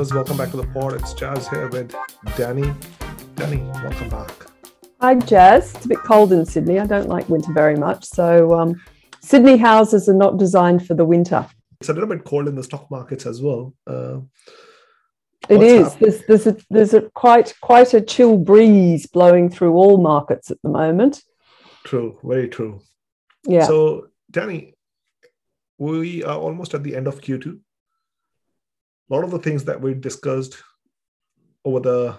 Listeners, welcome back to the pod. It's Jazz here with Danny. Danny, welcome back. Hi, Jazz. It's a bit cold in Sydney. I don't like winter very much. So, um, Sydney houses are not designed for the winter. It's a little bit cold in the stock markets as well. Uh, it is. There's, there's a there's a quite quite a chill breeze blowing through all markets at the moment. True, very true. Yeah. So, Danny, we are almost at the end of Q2. A lot of the things that we discussed over the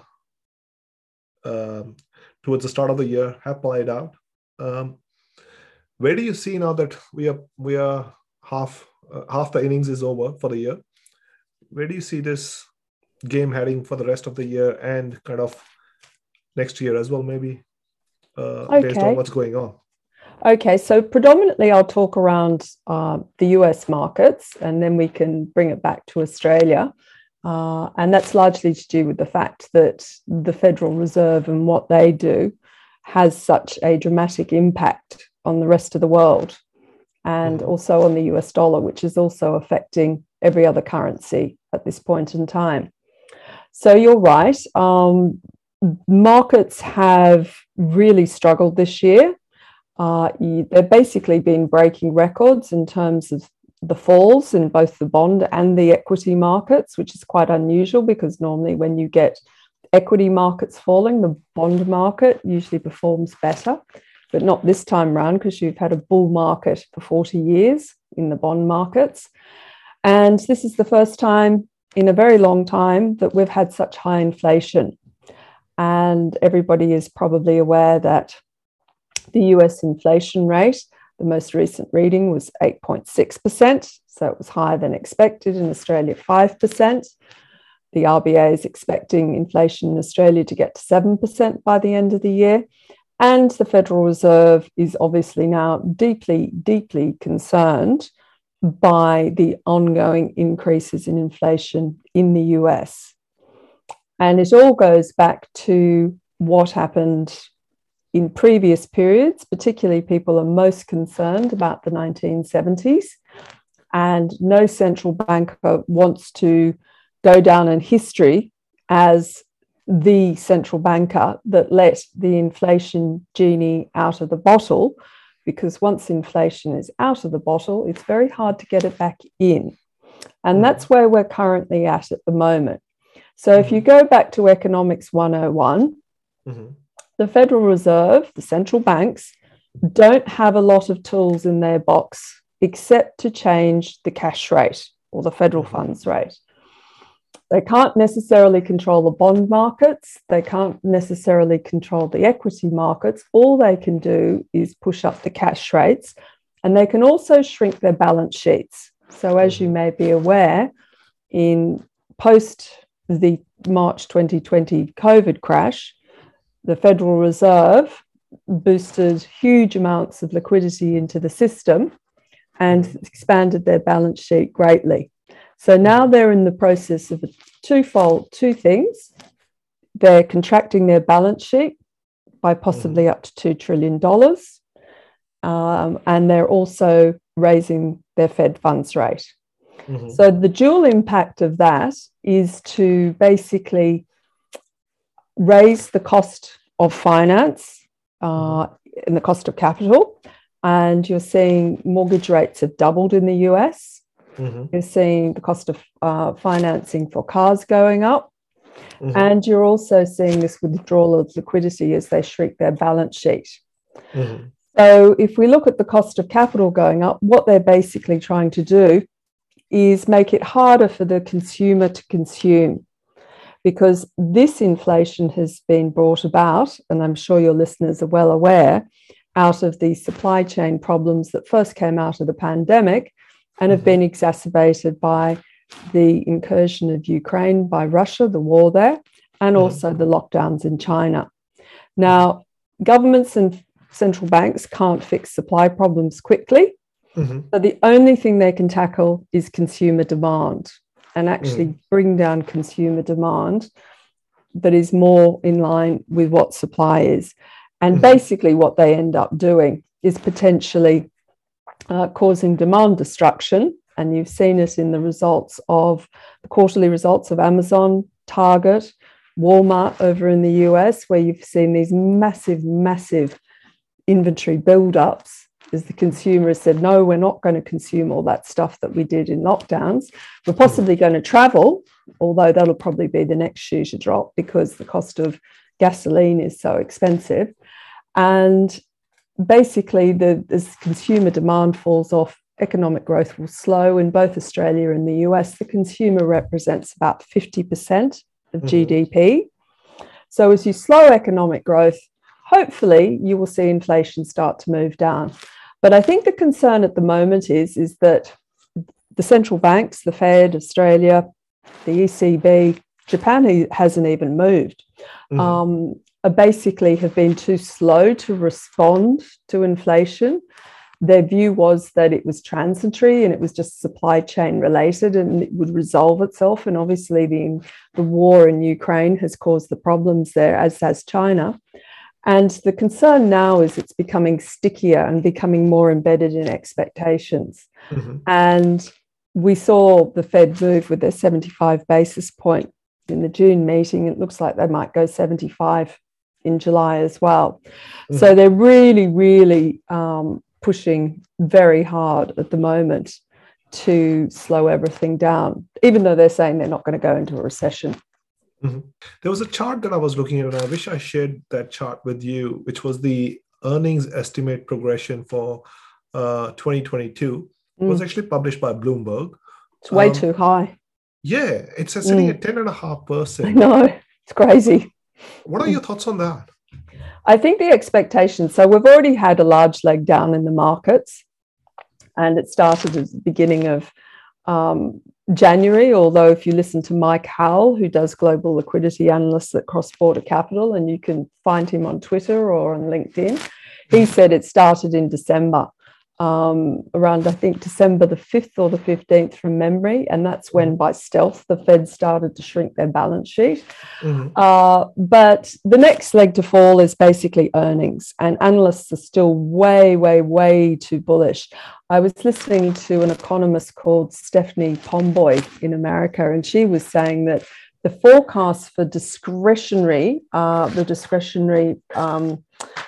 um, towards the start of the year have played out. Um, where do you see now that we are we are half uh, half the innings is over for the year? Where do you see this game heading for the rest of the year and kind of next year as well, maybe uh, okay. based on what's going on? Okay, so predominantly I'll talk around uh, the US markets and then we can bring it back to Australia. Uh, and that's largely to do with the fact that the Federal Reserve and what they do has such a dramatic impact on the rest of the world and mm-hmm. also on the US dollar, which is also affecting every other currency at this point in time. So you're right. Um, markets have really struggled this year. Uh, they've basically been breaking records in terms of the falls in both the bond and the equity markets, which is quite unusual because normally when you get equity markets falling, the bond market usually performs better, but not this time around because you've had a bull market for 40 years in the bond markets. And this is the first time in a very long time that we've had such high inflation. And everybody is probably aware that the US inflation rate, the most recent reading was 8.6%, so it was higher than expected. In Australia, 5%. The RBA is expecting inflation in Australia to get to 7% by the end of the year. And the Federal Reserve is obviously now deeply, deeply concerned by the ongoing increases in inflation in the US. And it all goes back to what happened in previous periods, particularly people are most concerned about the 1970s. And no central banker wants to go down in history as the central banker that let the inflation genie out of the bottle because once inflation is out of the bottle, it's very hard to get it back in. And mm. that's where we're currently at at the moment. So if you mm-hmm. go back to Economics 101, mm-hmm. The Federal Reserve, the central banks, don't have a lot of tools in their box except to change the cash rate or the federal funds rate. They can't necessarily control the bond markets. They can't necessarily control the equity markets. All they can do is push up the cash rates and they can also shrink their balance sheets. So, as you may be aware, in post the March 2020 COVID crash, the Federal Reserve boosted huge amounts of liquidity into the system and expanded their balance sheet greatly. So now they're in the process of twofold, two things. They're contracting their balance sheet by possibly up to $2 trillion. Um, and they're also raising their Fed funds rate. Mm-hmm. So the dual impact of that is to basically raise the cost of finance uh, and the cost of capital. And you're seeing mortgage rates have doubled in the US. Mm-hmm. You're seeing the cost of uh, financing for cars going up. Mm-hmm. And you're also seeing this withdrawal of liquidity as they shrink their balance sheet. Mm-hmm. So, if we look at the cost of capital going up, what they're basically trying to do is make it harder for the consumer to consume because this inflation has been brought about, and I'm sure your listeners are well aware, out of the supply chain problems that first came out of the pandemic and have mm-hmm. been exacerbated by the incursion of Ukraine by Russia, the war there, and mm-hmm. also the lockdowns in China. Now, governments and central banks can't fix supply problems quickly. Mm-hmm. So the only thing they can tackle is consumer demand and actually mm. bring down consumer demand that is more in line with what supply is. And mm-hmm. basically, what they end up doing is potentially uh, causing demand destruction and you've seen it in the results of the quarterly results of Amazon, Target, Walmart over in the US, where you've seen these massive, massive inventory build-ups as the consumer has said, no, we're not going to consume all that stuff that we did in lockdowns. We're possibly going to travel, although that'll probably be the next shoe to drop because the cost of gasoline is so expensive. And basically, the, as consumer demand falls off, economic growth will slow. In both Australia and the US, the consumer represents about 50% of mm-hmm. GDP. So as you slow economic growth, hopefully you will see inflation start to move down. But I think the concern at the moment is, is that the central banks, the Fed, Australia, the ECB, Japan hasn't even moved, mm-hmm. um, basically have been too slow to respond to inflation. Their view was that it was transitory and it was just supply chain related and it would resolve itself. And obviously, the, the war in Ukraine has caused the problems there, as has China. And the concern now is it's becoming stickier and becoming more embedded in expectations. Mm-hmm. And we saw the Fed move with their 75 basis point in the June meeting. It looks like they might go 75 in July as well. Mm-hmm. So they're really, really um, pushing very hard at the moment to slow everything down, even though they're saying they're not going to go into a recession. Mm-hmm. There was a chart that I was looking at, and I wish I shared that chart with you, which was the earnings estimate progression for uh, 2022. Mm. It was actually published by Bloomberg. It's way um, too high. Yeah, it's sitting mm. at 10.5%. I know, it's crazy. What are your thoughts on that? I think the expectations. So we've already had a large leg down in the markets, and it started at the beginning of um, January, although if you listen to Mike Howell, who does global liquidity analysts at Cross Border Capital, and you can find him on Twitter or on LinkedIn, he said it started in December, um, around I think December the 5th or the 15th from memory. And that's when, by stealth, the Fed started to shrink their balance sheet. Mm-hmm. Uh, but the next leg to fall is basically earnings, and analysts are still way, way, way too bullish. I was listening to an economist called Stephanie Pomboy in America, and she was saying that the forecast for discretionary, uh, the discretionary um,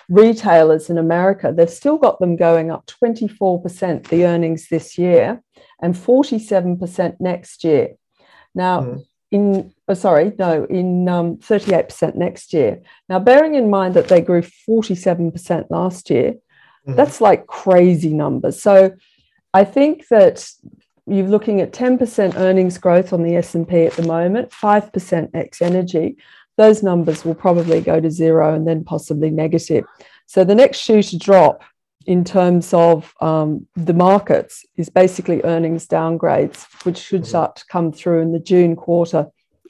retailers in America, they've still got them going up 24% the earnings this year and 47% next year. Now, mm. in oh, sorry, no, in um, 38% next year. Now, bearing in mind that they grew 47% last year, Mm-hmm. That's like crazy numbers. So I think that you're looking at 10% earnings growth on the S&P at the moment, 5% X energy. Those numbers will probably go to zero and then possibly negative. So the next shoe to drop in terms of um, the markets is basically earnings downgrades, which should mm-hmm. start to come through in the June quarter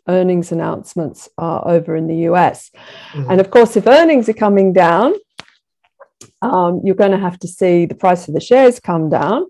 earnings announcements uh, over in the US. Mm-hmm. And of course, if earnings are coming down, um, you're going to have to see the price of the shares come down.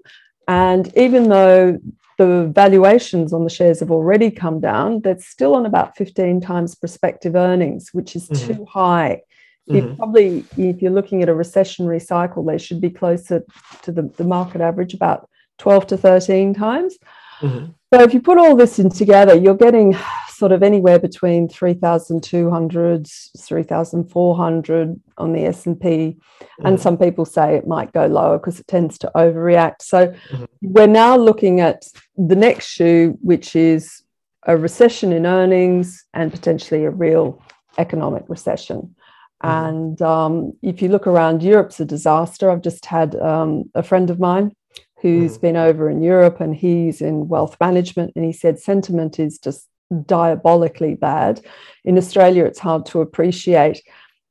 And even though the valuations on the shares have already come down, they're still on about 15 times prospective earnings, which is mm-hmm. too high. Mm-hmm. Probably, if you're looking at a recessionary cycle, they should be closer to the, the market average, about 12 to 13 times. Mm-hmm. So if you put all this in together, you're getting sort of anywhere between 3,200, 3,400 on the S&P. Mm-hmm. And some people say it might go lower because it tends to overreact. So mm-hmm. we're now looking at the next shoe, which is a recession in earnings and potentially a real economic recession. Mm-hmm. And um, if you look around, Europe's a disaster. I've just had um, a friend of mine who's mm. been over in Europe and he's in wealth management. And he said sentiment is just diabolically bad. In Australia, it's hard to appreciate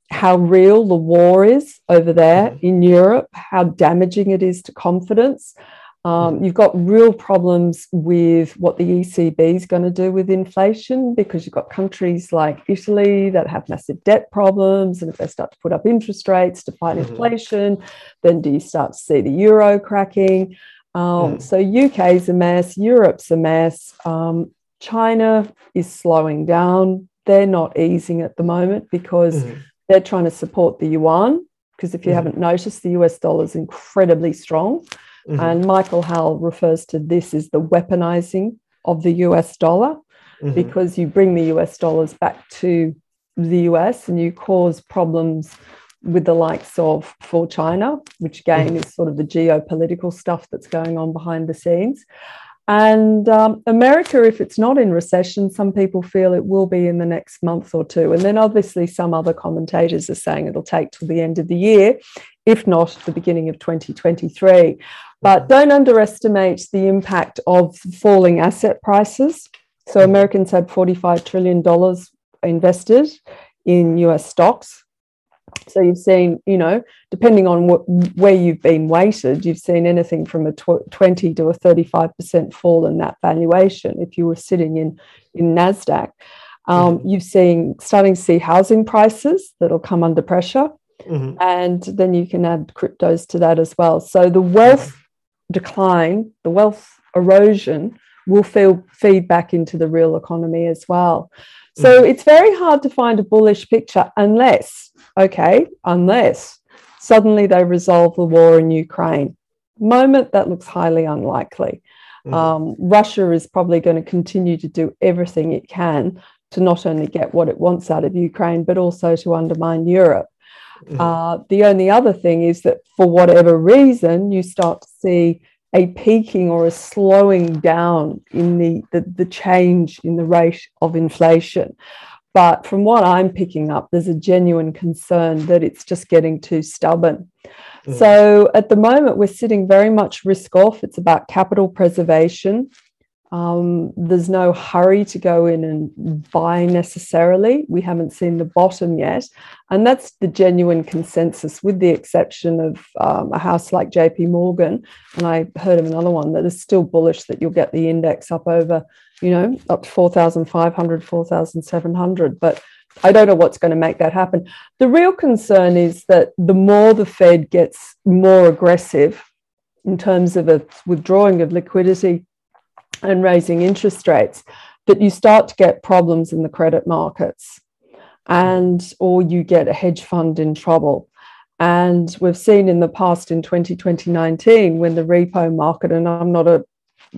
how real the war is over there mm. in Europe, how damaging it is to confidence. Um, you've got real problems with what the ECB is going to do with inflation because you've got countries like Italy that have massive debt problems. And if they start to put up interest rates to fight mm-hmm. inflation, then do you start to see the euro cracking? Um, mm. So UK is a mess, Europe's a mess. Um, China is slowing down. They're not easing at the moment because mm. they're trying to support the yuan. Because if you mm. haven't noticed, the US dollar is incredibly strong. Mm-hmm. And Michael Howell refers to this as the weaponizing of the US dollar mm-hmm. because you bring the US dollars back to the US and you cause problems with the likes of for China, which again mm-hmm. is sort of the geopolitical stuff that's going on behind the scenes. And um, America, if it's not in recession, some people feel it will be in the next month or two. And then obviously, some other commentators are saying it'll take till the end of the year, if not the beginning of 2023. But don't underestimate the impact of falling asset prices. So. Americans had $45 trillion invested in US stocks so you've seen, you know, depending on what, where you've been weighted, you've seen anything from a tw- 20 to a 35% fall in that valuation. If you were sitting in in Nasdaq, um, mm-hmm. you've seen starting to see housing prices that'll come under pressure, mm-hmm. and then you can add cryptos to that as well. So the wealth. Decline, the wealth erosion, will feel feed back into the real economy as well. So mm-hmm. it's very hard to find a bullish picture unless okay, unless suddenly they resolve the war in Ukraine. Moment that looks highly unlikely. Mm. Um, Russia is probably going to continue to do everything it can to not only get what it wants out of Ukraine, but also to undermine Europe. Mm. Uh, the only other thing is that for whatever reason, you start to see a peaking or a slowing down in the, the, the change in the rate of inflation. But from what I'm picking up, there's a genuine concern that it's just getting too stubborn. Mm. So at the moment, we're sitting very much risk off. It's about capital preservation. Um, there's no hurry to go in and buy necessarily. We haven't seen the bottom yet. And that's the genuine consensus, with the exception of um, a house like JP Morgan. And I heard of another one that is still bullish that you'll get the index up over you know, up to 4,500, 4,700. But I don't know what's going to make that happen. The real concern is that the more the Fed gets more aggressive in terms of a withdrawing of liquidity and raising interest rates, that you start to get problems in the credit markets and or you get a hedge fund in trouble. And we've seen in the past in 2020-2019 when the repo market, and I'm not a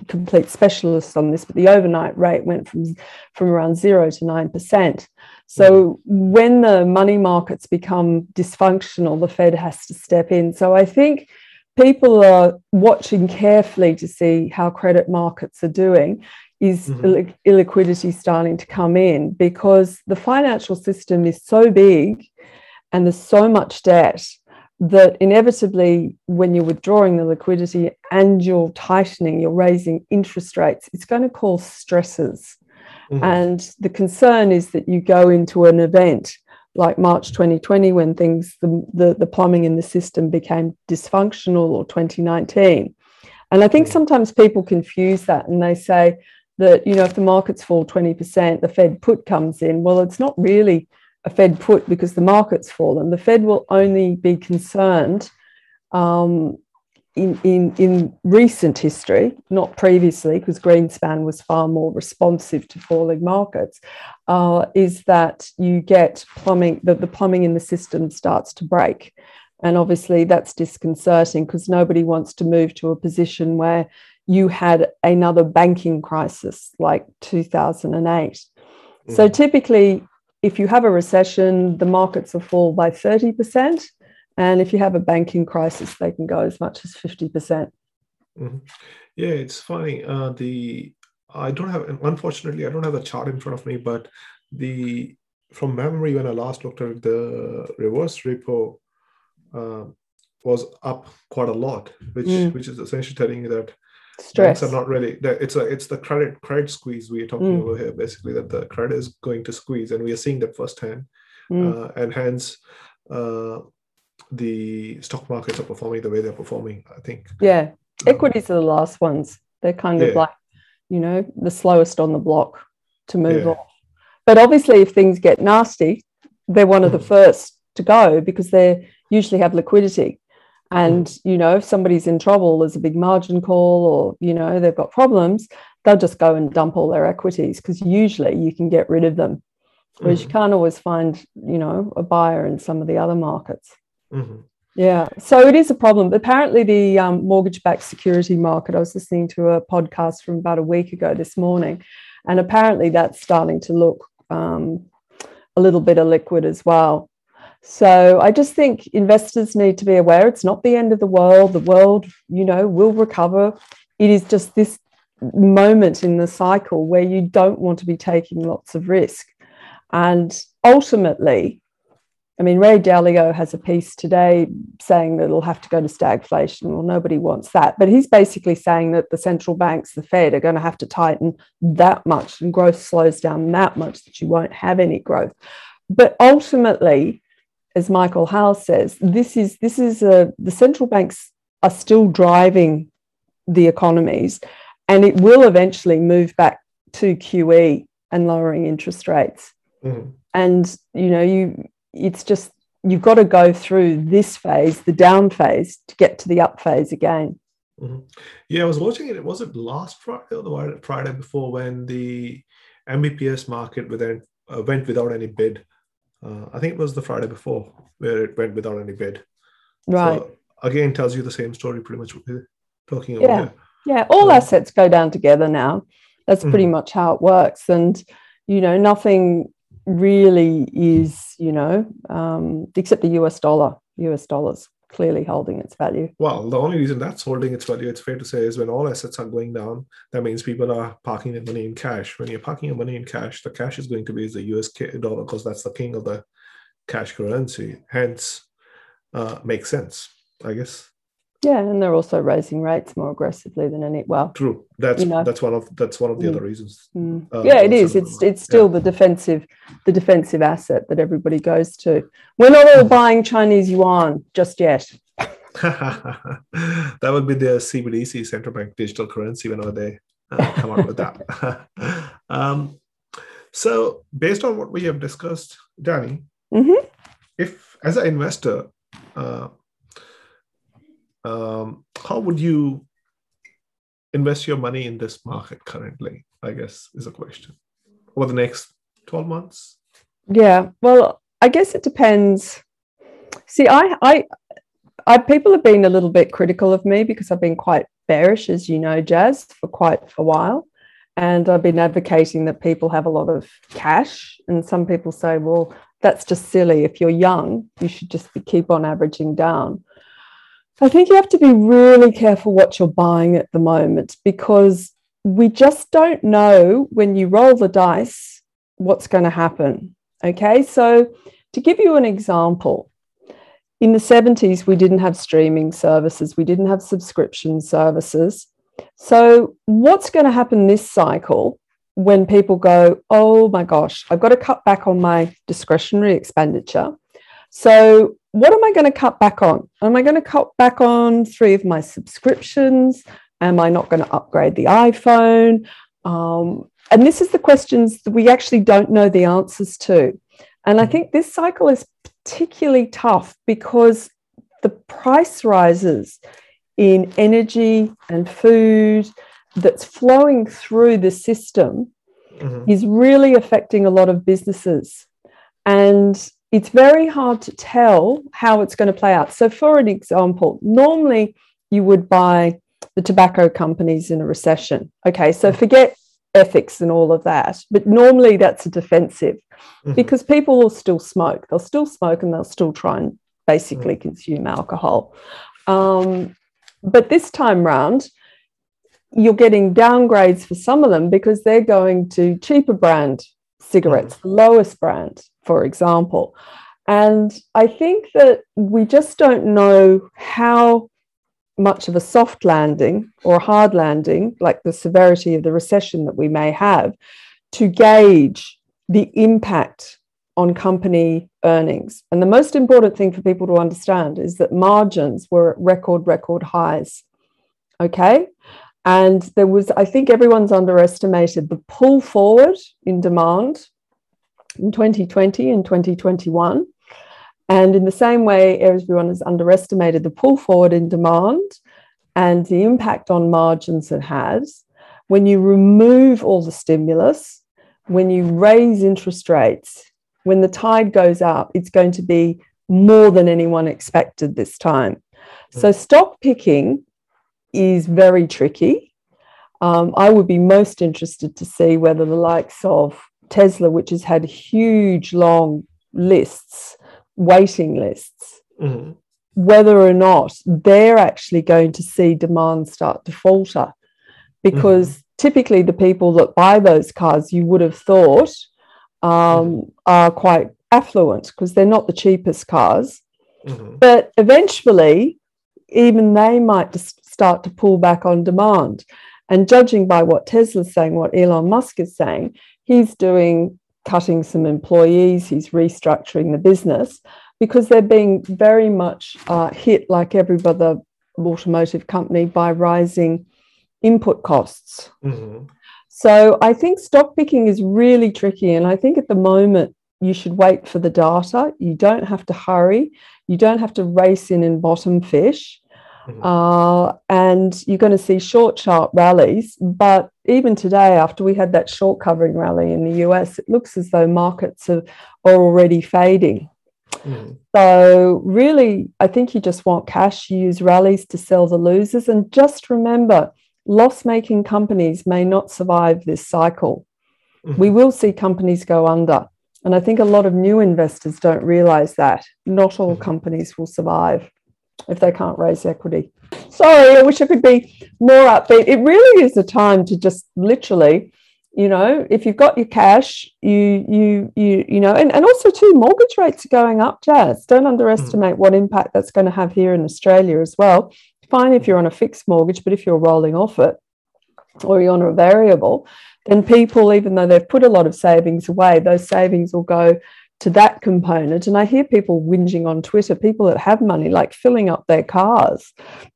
complete specialist on this, but the overnight rate went from, from around zero to 9%. So when the money markets become dysfunctional, the Fed has to step in. So I think people are watching carefully to see how credit markets are doing. Is mm-hmm. illiquidity starting to come in because the financial system is so big and there's so much debt that inevitably, when you're withdrawing the liquidity and you're tightening, you're raising interest rates, it's going to cause stresses. Mm-hmm. And the concern is that you go into an event like March 2020 when things, the, the, the plumbing in the system became dysfunctional, or 2019. And I think sometimes people confuse that and they say that, you know, if the markets fall 20%, the Fed put comes in. Well, it's not really a Fed put because the market's fall, and The Fed will only be concerned um, in, in, in recent history, not previously, because Greenspan was far more responsive to falling markets, uh, is that you get plumbing, that the plumbing in the system starts to break. And obviously, that's disconcerting because nobody wants to move to a position where you had another banking crisis like 2008. Mm. So typically, if you have a recession, the markets will fall by 30%. And if you have a banking crisis, they can go as much as 50%. percent mm hmm Yeah, it's funny. Uh, the I don't have, unfortunately, I don't have the chart in front of me, but the from memory, when I last looked at the reverse repo, uh, was up quite a lot, which mm. which is essentially telling you that stress are not really it's a it's the credit credit squeeze we are talking mm. over here basically that the credit is going to squeeze and we are seeing that firsthand mm. uh, and hence uh, the stock markets are performing the way they're performing i think yeah um, equities are the last ones they're kind of like you know the slowest on the block to move yeah. off but obviously if things get nasty they're one of the mm. first to go because they usually have liquidity and mm. you know if somebody's in trouble there's a big margin call or you know they've got problems they'll just go and dump all their equities because usually you can get rid of them whereas mm-hmm. you can't always find you know a buyer in some of the other markets mm-hmm. Yeah, so it is a problem. Apparently, the um, mortgage-backed security market. I was listening to a podcast from about a week ago this morning, and apparently that's starting to look um, a little bit illiquid as well. So I just think investors need to be aware it's not the end of the world. The world, you know, will recover. It is just this moment in the cycle where you don't want to be taking lots of risk. And ultimately, I mean, Ray Dalio has a piece today saying that it'll have to go to stagflation. Well, nobody wants that. But he's basically saying that the central banks, the Fed, are going to have to tighten that much and growth slows down that much that you won't have any growth. But ultimately, as Michael Howell says, this is this is a the central banks are still driving the economies, and it will eventually move back to QE and lowering interest rates. Mm-hmm. And you know, you it's just you've got to go through this phase, the down phase, to get to the up phase again. Mm-hmm. Yeah, I was watching it. It was it last Friday or the Friday before when the MBPS market within, uh, went without any bid? Uh, I think it was the Friday before where it went without any bid. Right. So, again, tells you the same story pretty much. Talking about. yeah. Here. Yeah, all assets go down together now. That's pretty mm-hmm. much how it works. And, you know, nothing really is, you know, um, except the US dollar, US dollars clearly holding its value. Well, the only reason that's holding its value, it's fair to say, is when all assets are going down, that means people are parking their money in cash. When you're parking your money in cash, the cash is going to be the US dollar because that's the king of the cash currency. Hence, uh, makes sense, I guess. Yeah, and they're also raising rates more aggressively than any. Well, true. That's you know, that's one of that's one of the mm, other reasons. Mm. Uh, yeah, it is. It's it's still yeah. the defensive the defensive asset that everybody goes to. We're not all buying Chinese yuan just yet. that would be the CBDC central bank digital currency whenever they uh, come out with that. um, so, based on what we have discussed, Danny, mm-hmm. if as an investor, uh, um, how would you invest your money in this market currently? I guess is a question over the next 12 months. Yeah, well, I guess it depends. See, I, I, I, people have been a little bit critical of me because I've been quite bearish, as you know, Jazz, for quite a while. And I've been advocating that people have a lot of cash. And some people say, well, that's just silly. If you're young, you should just be, keep on averaging down. I think you have to be really careful what you're buying at the moment because we just don't know when you roll the dice what's going to happen. Okay, so to give you an example, in the 70s, we didn't have streaming services, we didn't have subscription services. So, what's going to happen this cycle when people go, oh my gosh, I've got to cut back on my discretionary expenditure? So, what am I going to cut back on? Am I going to cut back on three of my subscriptions? Am I not going to upgrade the iPhone? Um, and this is the questions that we actually don't know the answers to. And I mm-hmm. think this cycle is particularly tough because the price rises in energy and food that's flowing through the system mm-hmm. is really affecting a lot of businesses. And it's very hard to tell how it's going to play out. So, for an example, normally you would buy the tobacco companies in a recession. Okay, so mm-hmm. forget ethics and all of that, but normally that's a defensive mm-hmm. because people will still smoke. They'll still smoke and they'll still try and basically mm-hmm. consume alcohol. Um, but this time round, you're getting downgrades for some of them because they're going to cheaper brand cigarettes, mm-hmm. lowest brand, for example. And I think that we just don't know how much of a soft landing or hard landing, like the severity of the recession that we may have, to gauge the impact on company earnings. And the most important thing for people to understand is that margins were at record, record highs. Okay. And there was, I think everyone's underestimated the pull forward in demand in 2020 and 2021. And in the same way, everyone has underestimated the pull forward in demand and the impact on margins it has. When you remove all the stimulus, when you raise interest rates, when the tide goes up, it's going to be more than anyone expected this time. Hmm. So, stock picking is very tricky. Um, I would be most interested to see whether the likes of Tesla, which has had huge, long lists, waiting lists, Mhm. whether or not they're actually going to see demand start to falter. Because typically, the people that buy those cars, you would have thought, um, are quite affluent because they're not the cheapest cars. Mhm. But eventually, even they might just start to pull back on demand. And judging by what Tesla's saying, what Elon Musk is saying, he's doing cutting some employees, he's restructuring the business because they're being very much uh, hit, like every other automotive company, by rising input costs. Mhm. So I think stock picking is really tricky. And I think at the moment, you should wait for the data. You don't have to hurry. You don't have to race in and bottom fish. Mhm. Uh, and you're going to see short, sharp rallies. But even today, after we had that short covering rally in the US, it looks as though markets are, are already fading. Mhm. So, really, I think you just want cash. You use rallies to sell the losers. And just remember, loss making companies may not survive this cycle. Mhm. We will see companies go under. And I think a lot of new investors don't realize that. Not all Mhm. companies will survive if they can't raise equity. Sorry, I wish I could be more upbeat. It really is a time to just literally, you know, if you've got your cash, you you you you know, and, and also too, mortgage rates are going up, Jazz. Don't underestimate what impact that's going to have here in Australia as well. Fine if you're on a fixed mortgage, but if you're rolling off it or you're on a variable, then people, even though they've put a lot of savings away, those savings will go to that component. And I hear people whinging on Twitter, people that have money, like filling up their cars.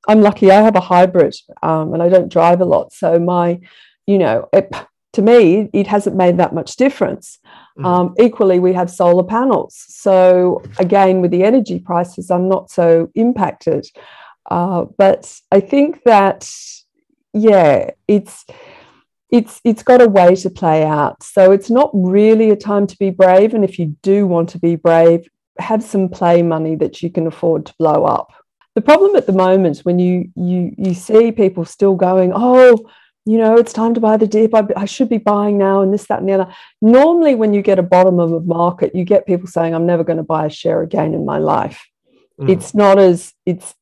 I'm lucky I have a hybrid um, and I don't drive a lot. So my, you know, it, to me, it hasn't made that much difference. Mhm. Um, equally, we have solar panels. So again, with the energy prices, I'm not so impacted. Uh, but I think that, yeah, it's it's it's got a way to play out. So it's not really a time to be brave. And if you do want to be brave, have some play money that you can afford to blow up. The problem at the moment when you you you see people still going, oh, you know, it's time to buy the dip. I, I should be buying now, and this, that, and the other. Normally, when you get a bottom of a market, you get people saying, "I'm never going to buy a share again in my life." Mhm. It's not as it's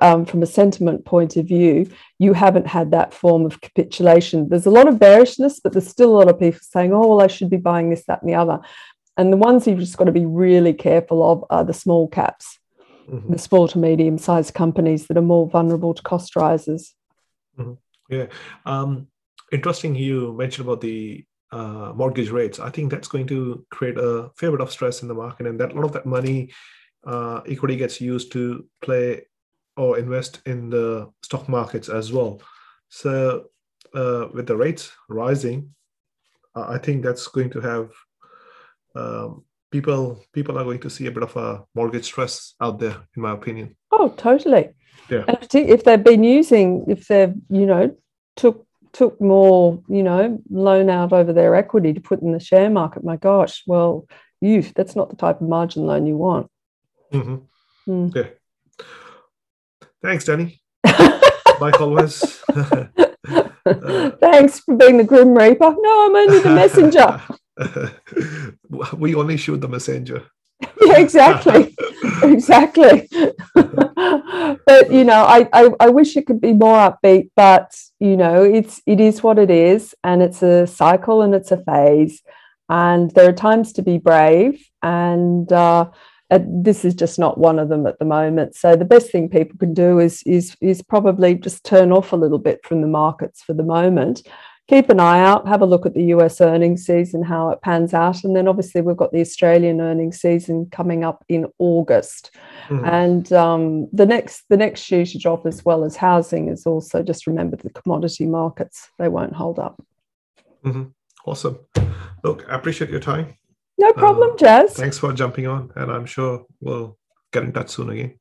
um, from a sentiment point of view, you haven't had that form of capitulation. There's a lot of bearishness, but there's still a lot of people saying, "Oh, well, I should be buying this, that, and the other." And the ones you've just got to be really careful of are the small caps, Mhm. the small to medium sized companies that are more vulnerable to cost rises. Yeah. Um, interesting you mentioned about the uh, mortgage rates. I think that's going to create a fair bit of stress in the market, and that a lot of that money, uh, equity gets used to play or invest in the stock markets as well. So, uh, with the rates rising, I think that's going to have um, people people are going to see a bit of a mortgage stress out there, in my opinion. Oh, totally. Yeah. And if they've been using, if they've, you know, took took more, you know, loan out over their equity to put in the share market, my gosh, well, you that's not the type of margin loan you want. hmm Hmm. Yeah. Thanks, Danny. Like always. Uh, Thanks for being the Grim Reaper. No, I'm only the messenger. we only shoot the messenger. yeah, exactly. exactly. but you know, I, I I wish it could be more upbeat, but you know, it's it is what it is, and it's a cycle and it's a phase, and there are times to be brave, and uh, uh, this is just not one of them at the moment. So the best thing people can do is is is probably just turn off a little bit from the markets for the moment. Keep an eye out, have a look at the US earnings season, how it pans out. And then obviously we've got the Australian earnings season coming up in August. Mhm. And um, the next the next shoe to drop as well as housing is also just remember the commodity markets, they won't hold up. Awesome. Look, I appreciate your time. No problem, Uh, Jazz. Thanks for jumping on, and I'm sure we'll get in touch soon again.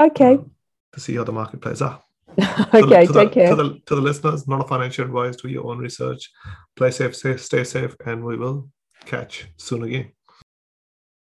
Okay. um, to see how the market plays out. To the- okay, to the, take care. To the, to the listeners, not a financial advice. Do your own research. Play safe, stay, stay safe, and we will catch soon again.